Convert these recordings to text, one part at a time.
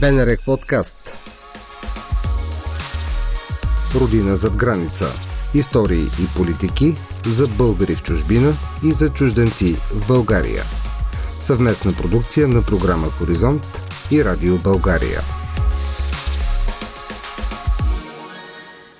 БНР подкаст Родина зад граница Истории и политики за българи в чужбина и за чужденци в България. Съвместна продукция на програма Хоризонт и Радио България.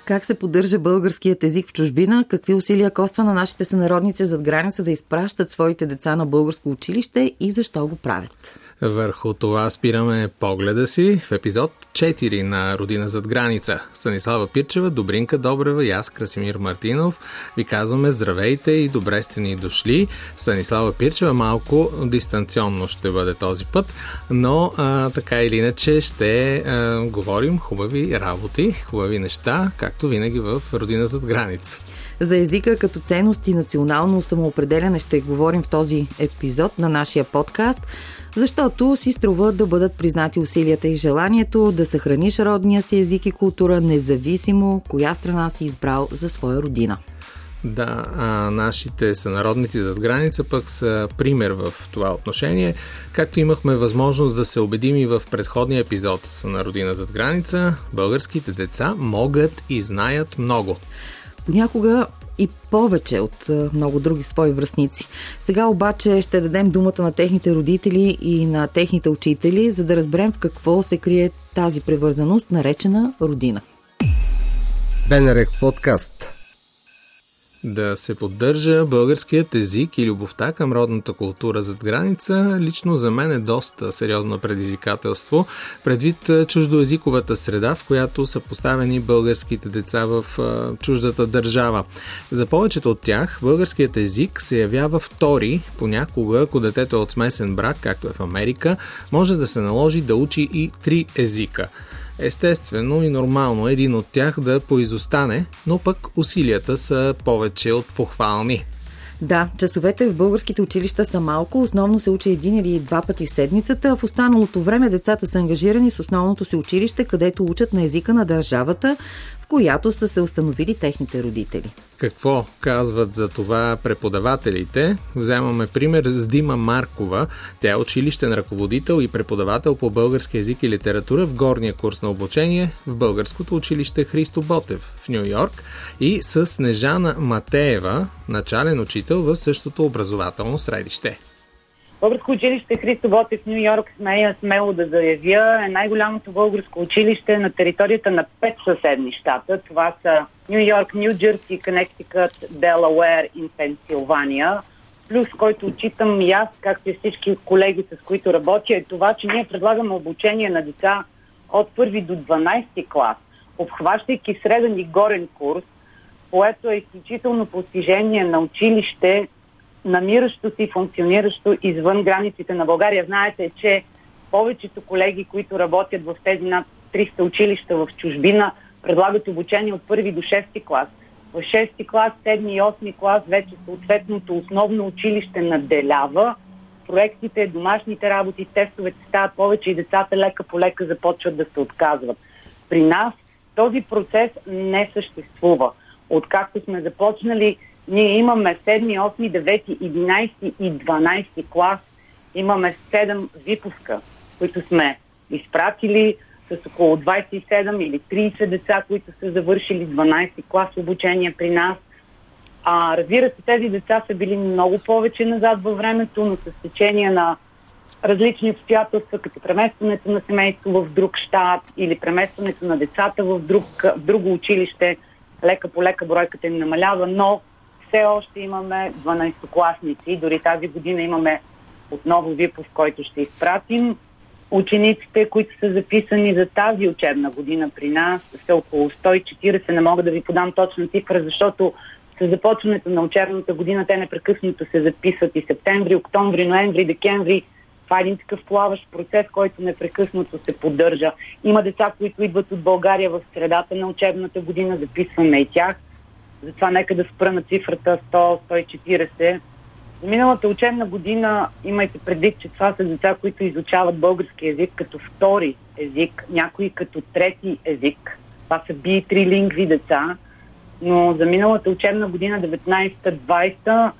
Как се поддържа българският език в чужбина? Какви усилия коства на нашите сънародници зад граница да изпращат своите деца на българско училище и защо го правят? Върху това спираме погледа си в епизод 4 на Родина зад граница. Станислава Пирчева, Добринка Добрева и аз, Красимир Мартинов, ви казваме здравейте и добре сте ни дошли. Станислава Пирчева малко дистанционно ще бъде този път, но а, така или иначе ще а, говорим хубави работи, хубави неща, както винаги в Родина зад граница. За езика като ценност и национално самоопределяне ще говорим в този епизод на нашия подкаст защото си струва да бъдат признати усилията и желанието да съхраниш родния си език и култура, независимо коя страна си избрал за своя родина. Да, а нашите сънародници зад граница пък са пример в това отношение. Както имахме възможност да се убедим и в предходния епизод на Родина зад граница, българските деца могат и знаят много. Понякога и повече от много други свои връзници. Сега обаче ще дадем думата на техните родители и на техните учители, за да разберем в какво се крие тази превързаност, наречена родина. Бенерек подкаст да се поддържа българският език и любовта към родната култура зад граница, лично за мен е доста сериозно предизвикателство, предвид чуждоязиковата среда, в която са поставени българските деца в чуждата държава. За повечето от тях българският език се явява втори, понякога, ако детето е от смесен брак, както е в Америка, може да се наложи да учи и три езика. Естествено и нормално е един от тях да поизостане, но пък усилията са повече от похвални. Да, часовете в българските училища са малко, основно се учи един или два пъти в седмицата, а в останалото време децата са ангажирани с основното си училище, където учат на езика на държавата, която са се установили техните родители. Какво казват за това преподавателите? Вземаме пример с Дима Маркова. Тя е училищен ръководител и преподавател по български язик и литература в горния курс на обучение в българското училище Христо Ботев в Нью Йорк и с Снежана Матеева, начален учител в същото образователно средище. Българско училище Христо Ботев в Нью Йорк смея смело да заявя е най-голямото българско училище на територията на пет съседни щата. Това са Нью Йорк, Нью Джерси, Коннектикът, Делауер и Пенсилвания. Плюс, който отчитам и аз, както и всички колеги, с които работя, е това, че ние предлагаме обучение на деца от първи до 12 клас, обхващайки среден и горен курс, което е изключително постижение на училище, намиращо се и функциониращо извън границите на България. Знаете, че повечето колеги, които работят в тези над 300 училища в чужбина, предлагат обучение от първи до 6 клас. В 6 клас, 7 и 8 клас вече съответното основно училище наделява. Проектите, домашните работи, тестовете стават повече и децата лека по лека започват да се отказват. При нас този процес не съществува. Откакто сме започнали ние имаме 7, 8, 9, 11 и 12 клас. Имаме 7 випуска, които сме изпратили с около 27 или 30 деца, които са завършили 12 клас обучение при нас. А, разбира се, тези деца са били много повече назад във времето, но с течение на различни обстоятелства, като преместването на семейство в друг щат или преместването на децата в, друг, в друго училище, лека по лека бройката им намалява, но все още имаме 12-класници. Дори тази година имаме отново випуск, който ще изпратим. Учениците, които са записани за тази учебна година при нас, са около 140. Не мога да ви подам точна цифра, защото с започването на учебната година те непрекъснато се записват и септември, октомври, ноември, декември. Това е един такъв плаващ процес, който непрекъснато се поддържа. Има деца, които идват от България в средата на учебната година, записваме и тях. Затова нека да спра на цифрата 100-140. За миналата учебна година имайте предвид, че това са деца, които изучават български язик като втори език, някои като трети език. Това са би трилингви деца. Но за миналата учебна година 19-20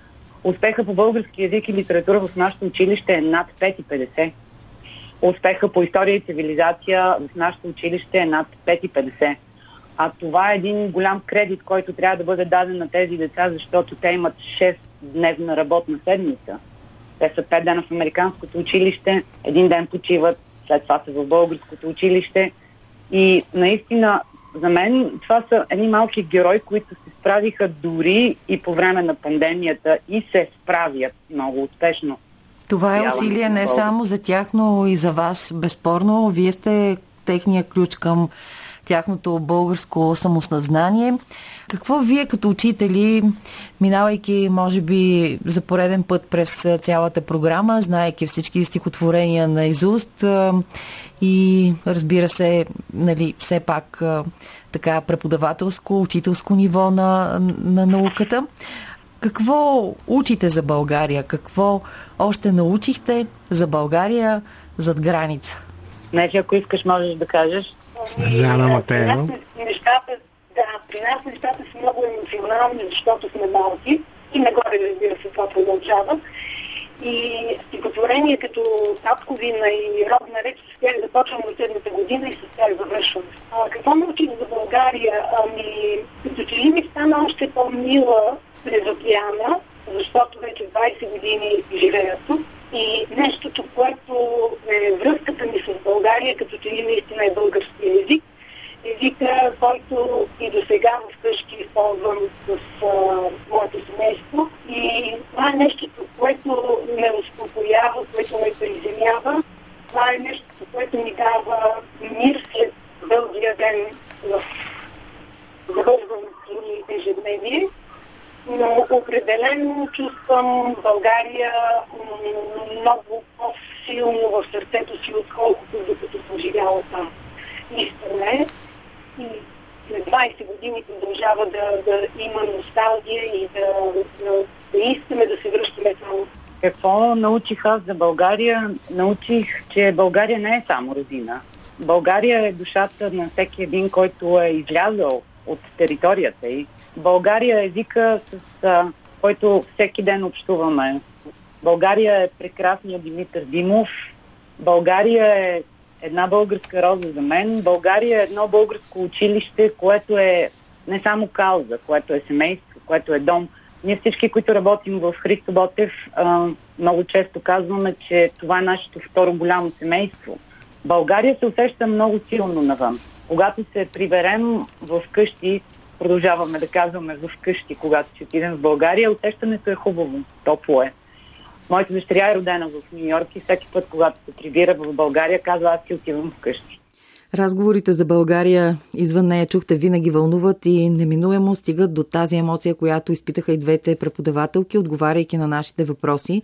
успеха по български язик и литература в нашето училище е над 5,50. успеха по история и цивилизация в нашето училище е над 5,50. А това е един голям кредит, който трябва да бъде даден на тези деца, защото те имат 6-дневна работна седмица. Те са 5 дена в американското училище, един ден почиват, след това са в българското училище. И наистина, за мен това са едни малки герои, които се справиха дори и по време на пандемията и се справят много успешно. Това е усилие не само за тях, но и за вас. Безспорно, вие сте техния ключ към тяхното българско самосъзнание. Какво вие като учители, минавайки, може би, за пореден път през цялата програма, знаеки всички стихотворения на изуст и разбира се, нали, все пак така преподавателско, учителско ниво на, на науката, какво учите за България? Какво още научихте за България зад граница? Не, ако искаш, можеш да кажеш. Снежана Матеева. Нещата, да, при нас нещата са много емоционални, защото сме малки и нагоре, разбира се, това продължава. И стихотворение като Татковина и родна реч с тях започвам от следната година и с тях завършвам. А, какво научих за България? Ами, като че ли ми стана още по-мила през океана, защото вече 20 години живея тук. И нещото, което е връзката ми с България, като че ли наистина е български език, езика, който и до сега вкъщи използвам с а, моето семейство. И това е нещото, което ме успокоява, което ме приземява. Това е нещото, което ми дава мир след дългия ден в завързването ни ежедневие но определено чувствам България много по-силно в сърцето си, отколкото докато съм живяла там. Истина е. И след 20 години продължава да, да има носталгия и да, да, да искаме да се връщаме там. Какво научих аз за България? Научих, че България не е само родина. България е душата на всеки един, който е излязъл от територията й България е езика, с а, който всеки ден общуваме. България е прекрасният Димитър Димов. България е една българска роза за мен. България е едно българско училище, което е не само кауза, което е семейство, което е дом. Ние всички, които работим в Христо Ботев, а, много често казваме, че това е нашето второ голямо семейство. България се усеща много силно навън. Когато се приберем в къщи, продължаваме да казваме в къщи, когато ще отидем в България, усещането е хубаво, топло е. Моята дъщеря е родена в Нью Йорк и всеки път, когато се прибира в България, казва аз си отивам вкъщи. Разговорите за България извън нея чухте винаги вълнуват и неминуемо стигат до тази емоция, която изпитаха и двете преподавателки, отговаряйки на нашите въпроси.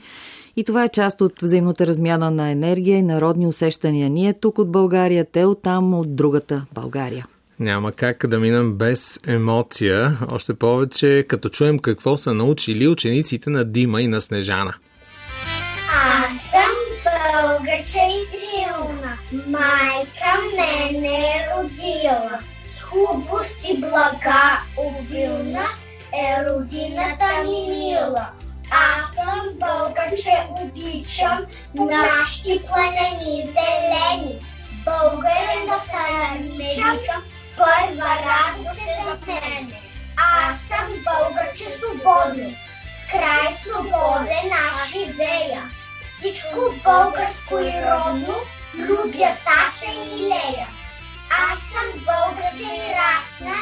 И това е част от взаимната размяна на енергия и народни усещания. Ние тук от България, те от там, от другата България. Няма как да минем без емоция, още повече като чуем какво са научили учениците на Дима и на Снежана. Аз съм българче и силна, майка ме не е родила. С хубост и блага обилна е родината ми мила. Аз съм българче, обичам нашите планини зелени. Българен да стане първа радост е за мене. Аз съм българче свободно, край свободен аз живея. Всичко българско и родно, любя тача и милея. Аз съм българче и расна,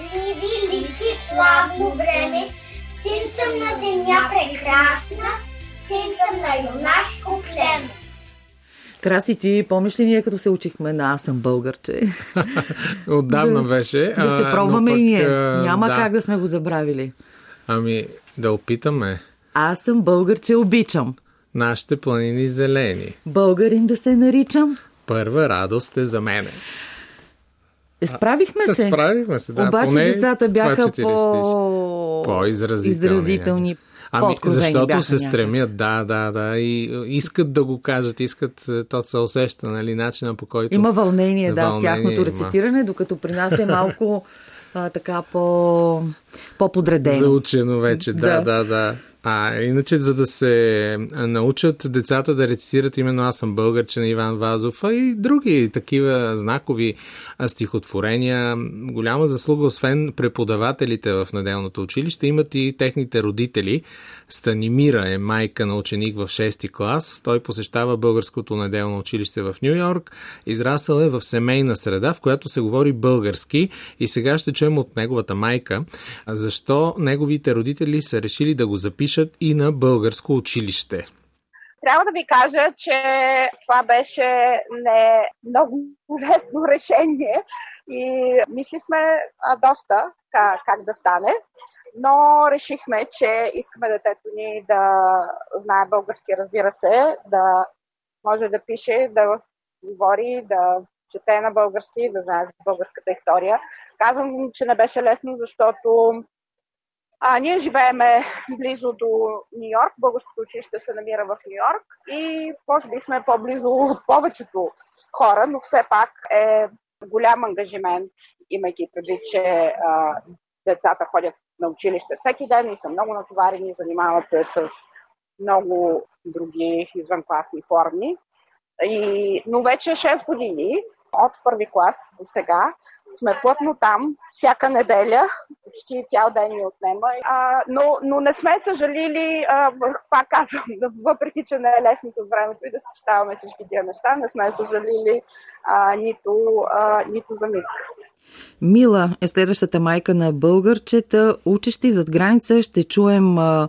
ни велики славно време, син съм на земя прекрасна, син съм на юнашко племе. Краси, ти помниш ли ние, като се учихме на Аз съм българче? Отдавна беше. Да се пробваме пък, и ние. Няма да. как да сме го забравили. Ами, да опитаме. Аз съм българче, обичам. Нашите планини зелени. Българин да се наричам. Първа радост е за мене. Е, справихме се. Справихме се, да. Обаче Поне децата бяха по... по-изразителни. изразителни. Ами, защото се стремят, да, да, да, и искат да го кажат, искат, е, то се усеща, нали, начина по който... Има вълнение, да, вълнение, в тяхното рецитиране, има. докато при нас е малко а, така по, по-подредено. Заучено вече, да, да, да. да. А иначе, за да се научат децата да рецитират именно аз съм българче на Иван Вазов, а и други такива знакови стихотворения, голяма заслуга, освен преподавателите в неделното училище, имат и техните родители. Станимира е майка на ученик в 6-ти клас. Той посещава българското неделно училище в Нью Йорк. Израсъл е в семейна среда, в която се говори български и сега ще чуем от неговата майка защо неговите родители са решили да го запишат и на българско училище. Трябва да ви кажа, че това беше не много лесно решение и мислихме доста как да стане, но решихме, че искаме детето ни да знае български, разбира се, да може да пише, да говори, да чете на български, да знае за българската история. Казвам, че не беше лесно, защото а, ние живееме близо до Нью Йорк. Българското училище се намира в Нью Йорк и може би сме по-близо от повечето хора, но все пак е голям ангажимент, имайки предвид, че а, децата ходят на училище всеки ден и са много натоварени, занимават се с много други извънкласни форми. И, но вече 6 години от първи клас до сега сме плътно там, всяка неделя, почти цял ден ни отнема, а, но, но не сме съжалили, а, пак казвам, въпреки че не е лесно с времето и да съчетаваме всички тия неща, не сме съжалили а, нито, а, нито за миг. Мила е следващата майка на българчета, учещи зад граница. Ще чуем а,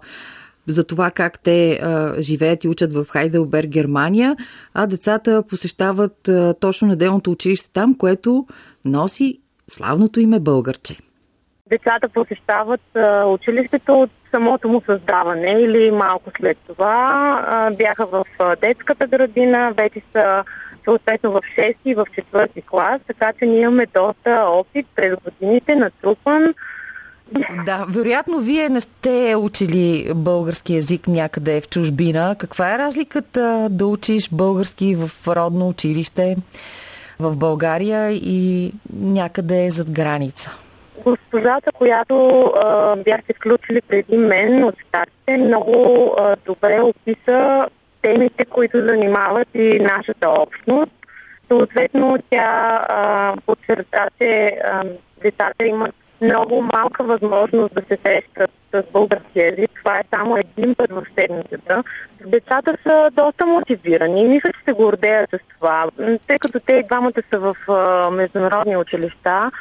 за това как те а, живеят и учат в Хайделберг, Германия, а децата посещават а, точно неделното училище там, което носи славното име българче. Децата посещават а, училището от самото му създаване или малко след това. А, бяха в детската градина, вече са съответно в 6 и в 4 клас, така че ние имаме доста опит през годините натрупан да, вероятно вие не сте учили български язик някъде в чужбина. Каква е разликата да учиш български в родно училище в България и някъде зад граница? Госпожата, която а, бяхте включили преди мен от стартите, много а, добре описа темите, които занимават и нашата общност. Съответно, тя а, подчерта, че а, децата имат много малка възможност да се срещат с български язик. Това е само един път в седмицата. Децата са доста мотивирани и мисля, че се гордеят с това. Тъй като те и двамата са в а, международни училища,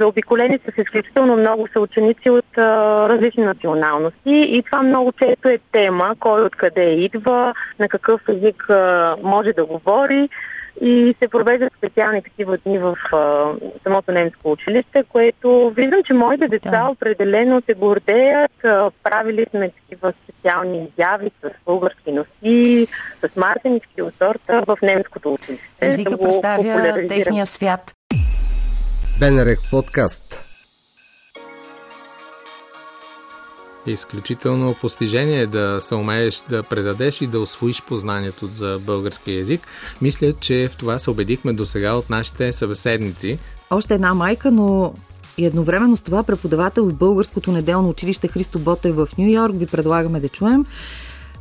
заобиколени с изключително много са ученици от а, различни националности и това много често е тема, кой откъде идва, на какъв език а, може да говори и се провеждат специални такива дни в а, самото немско училище, което виждам, че моите деца да. определено се гордеят. А, правили сме такива специални изяви с български носи, с мартенички от сорта в немското училище. Езика да представя техния свят. Бенерек подкаст Изключително постижение е да се умееш да предадеш и да освоиш познанието за български язик. Мисля, че в това се убедихме до сега от нашите събеседници. Още една майка, но и едновременно с това преподавател в Българското неделно училище Христо Боте в Нью Йорк ви предлагаме да чуем.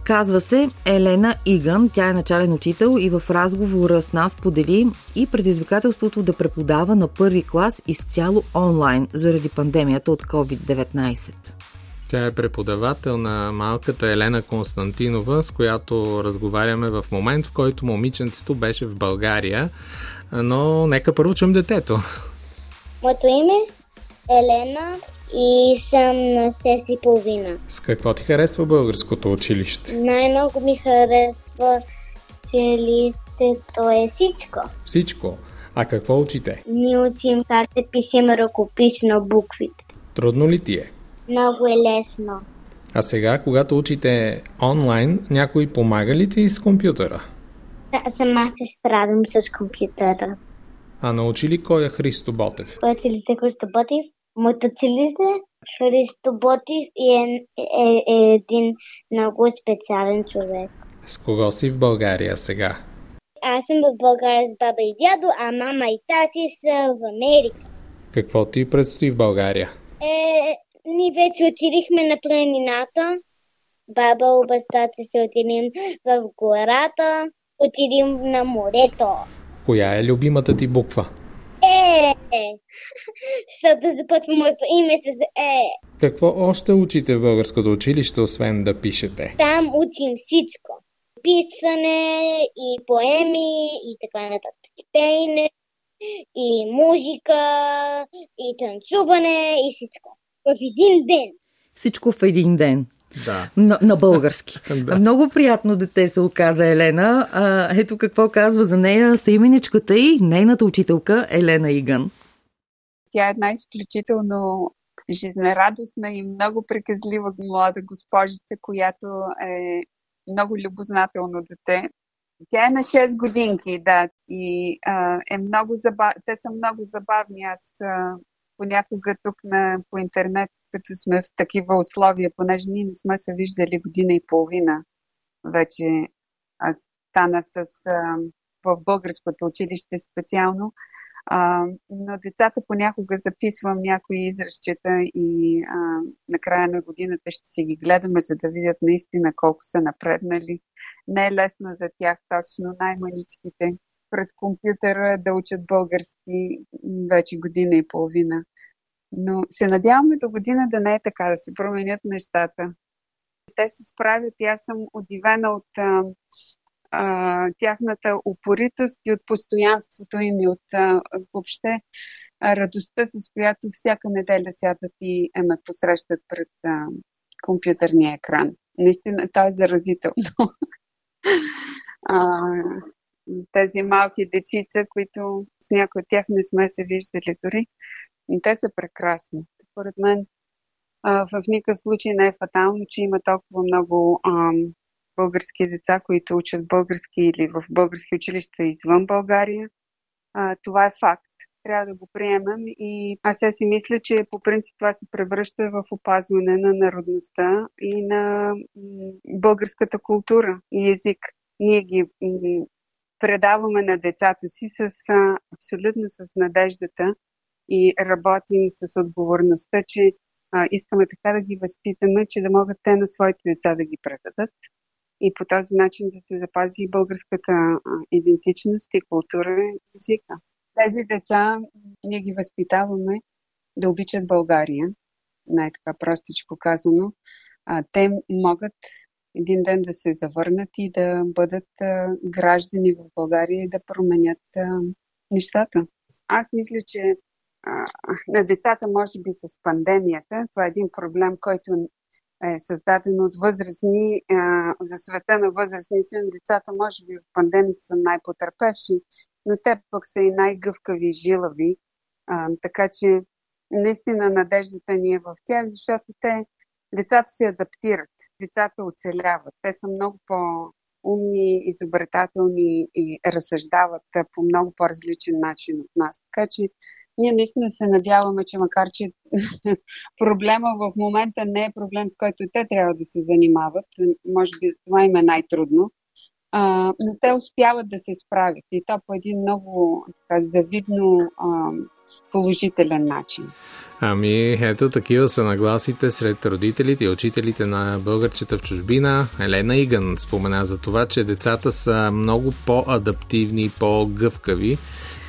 Казва се Елена Игън, тя е начален учител и в разговора с нас подели и предизвикателството да преподава на първи клас изцяло онлайн заради пандемията от COVID-19. Тя е преподавател на малката Елена Константинова, с която разговаряме в момент, в който момиченцето беше в България. Но нека първо чуем детето. Моето име е Елена и съм на 6 и половина. С какво ти харесва българското училище? Най-много ми харесва, че листето е всичко. Всичко? А какво учите? Ние учим как да пишем ръкописно буквите. Трудно ли ти е? Много е лесно. А сега, когато учите онлайн, някой помага ли ти с компютъра? Да, сама се справям с компютъра. А научи ли кой е Христо Ботев? Кой е Христо Ботев? Моето целите Христо Ботев е, е, е един много специален човек. С кого си в България сега? Аз съм в България с баба и дядо, а мама и тати са в Америка. Какво ти предстои в България? Е, ние вече отидихме на планината баба баща ти ще отидем в гората, отидем на морето. Коя е любимата ти буква? Е, защото започва моето име с Е. Какво още учите в българското училище, освен да пишете? Там учим всичко. Писане и поеми и така нататък. И пеене, и музика, и танцуване, и всичко. В един ден. Всичко в един ден. Да. На, на български. Да. Много приятно дете се оказа Елена. А, ето какво казва за нея съименичката и нейната учителка Елена Иган. Тя е една изключително жизнерадостна и много приказлива млада госпожица, която е много любознателно дете. Тя е на 6 годинки, да, и а, е много забав... те са много забавни. Аз а, понякога тук на, по интернет, като сме в такива условия, понеже ние не сме се виждали година и половина, вече стана с, а, в българското училище специално, а, но децата понякога записвам някои изразчета и а, на края на годината ще си ги гледаме, за да видят наистина колко са напреднали. Не е лесно за тях точно най-маличките пред компютъра да учат български вече година и половина. Но се надяваме до година да не е така, да се променят нещата. Те се справят и аз съм удивена от а, а, тяхната упоритост и от постоянството им и от а, въобще а, радостта, с която всяка неделя сядат и е, ме посрещат пред а, компютърния екран. Наистина, то е заразително. а, тези малки дечица, които с някои от тях не сме се виждали дори. И те са прекрасни. Според мен в никакъв случай не е фатално, че има толкова много а, български деца, които учат български или в български училища извън България. А, това е факт. Трябва да го приемем и аз си мисля, че по принцип това се превръща в опазване на народността и на българската култура и език. Ние ги предаваме на децата си с абсолютно с надеждата и работим с отговорността, че а, искаме така да ги възпитаме, че да могат те на своите деца да ги предадат и по този начин да се запази и българската идентичност и култура и езика. Тези деца ние ги възпитаваме да обичат България, най-така простичко казано. А, те могат един ден да се завърнат и да бъдат граждани в България и да променят нещата. Аз мисля, че на децата, може би с пандемията, това е един проблем, който е създаден от възрастни, за света на възрастните. Децата, може би в пандемията са най-потърпевши, но те пък са и най-гъвкави и жилави. Така че наистина надеждата ни е в тях, защото те, децата се адаптират, децата оцеляват. Те са много по-умни, изобретателни и разсъждават по много по-различен начин от нас. Така че ние наистина се надяваме, че макар, че проблема в момента не е проблем, с който те трябва да се занимават, може би това им е най-трудно, а, но те успяват да се справят и то по един много така, завидно а, положителен начин. Ами, ето такива са нагласите сред родителите и учителите на българчета в чужбина. Елена Иган спомена за това, че децата са много по-адаптивни, по-гъвкави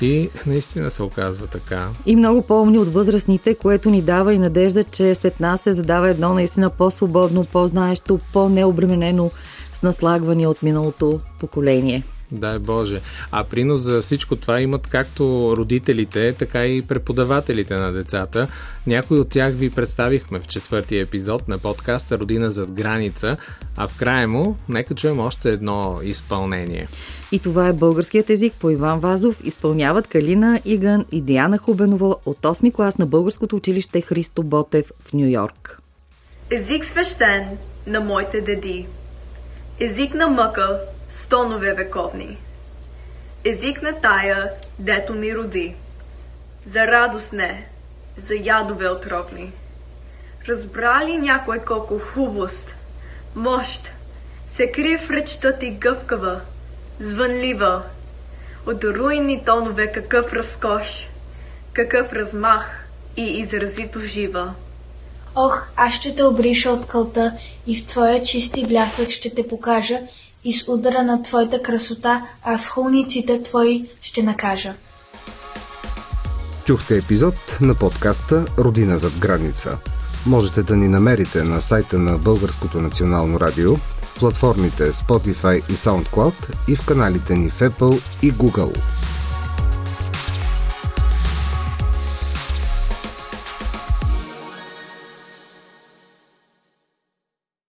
и наистина се оказва така. И много по-умни от възрастните, което ни дава и надежда, че след нас се задава едно наистина по-свободно, по-знаещо, по-необременено с наслагвания от миналото поколение. Дай Боже. А принос за всичко това имат както родителите, така и преподавателите на децата. Някои от тях ви представихме в четвъртия епизод на подкаста Родина зад граница, а в края му нека чуем още едно изпълнение. И това е българският език по Иван Вазов. Изпълняват Калина Иган и Диана Хубенова от 8 клас на Българското училище Христо Ботев в Нью Йорк. Език свещен на моите деди. Език на мъка, стонове вековни. Език на тая, дето ми роди. За радост не, за ядове отровни. Разбрали някой колко хубост, мощ, се крие в речта ти гъвкава, звънлива, от руйни тонове какъв разкош, какъв размах и изразито жива. Ох, аз ще те обриша от кълта и в твоя чисти блясък ще те покажа и с удара на твоята красота аз хулниците твои ще накажа. Чухте епизод на подкаста Родина зад граница. Можете да ни намерите на сайта на Българското национално радио, в платформите Spotify и SoundCloud и в каналите ни в Apple и Google.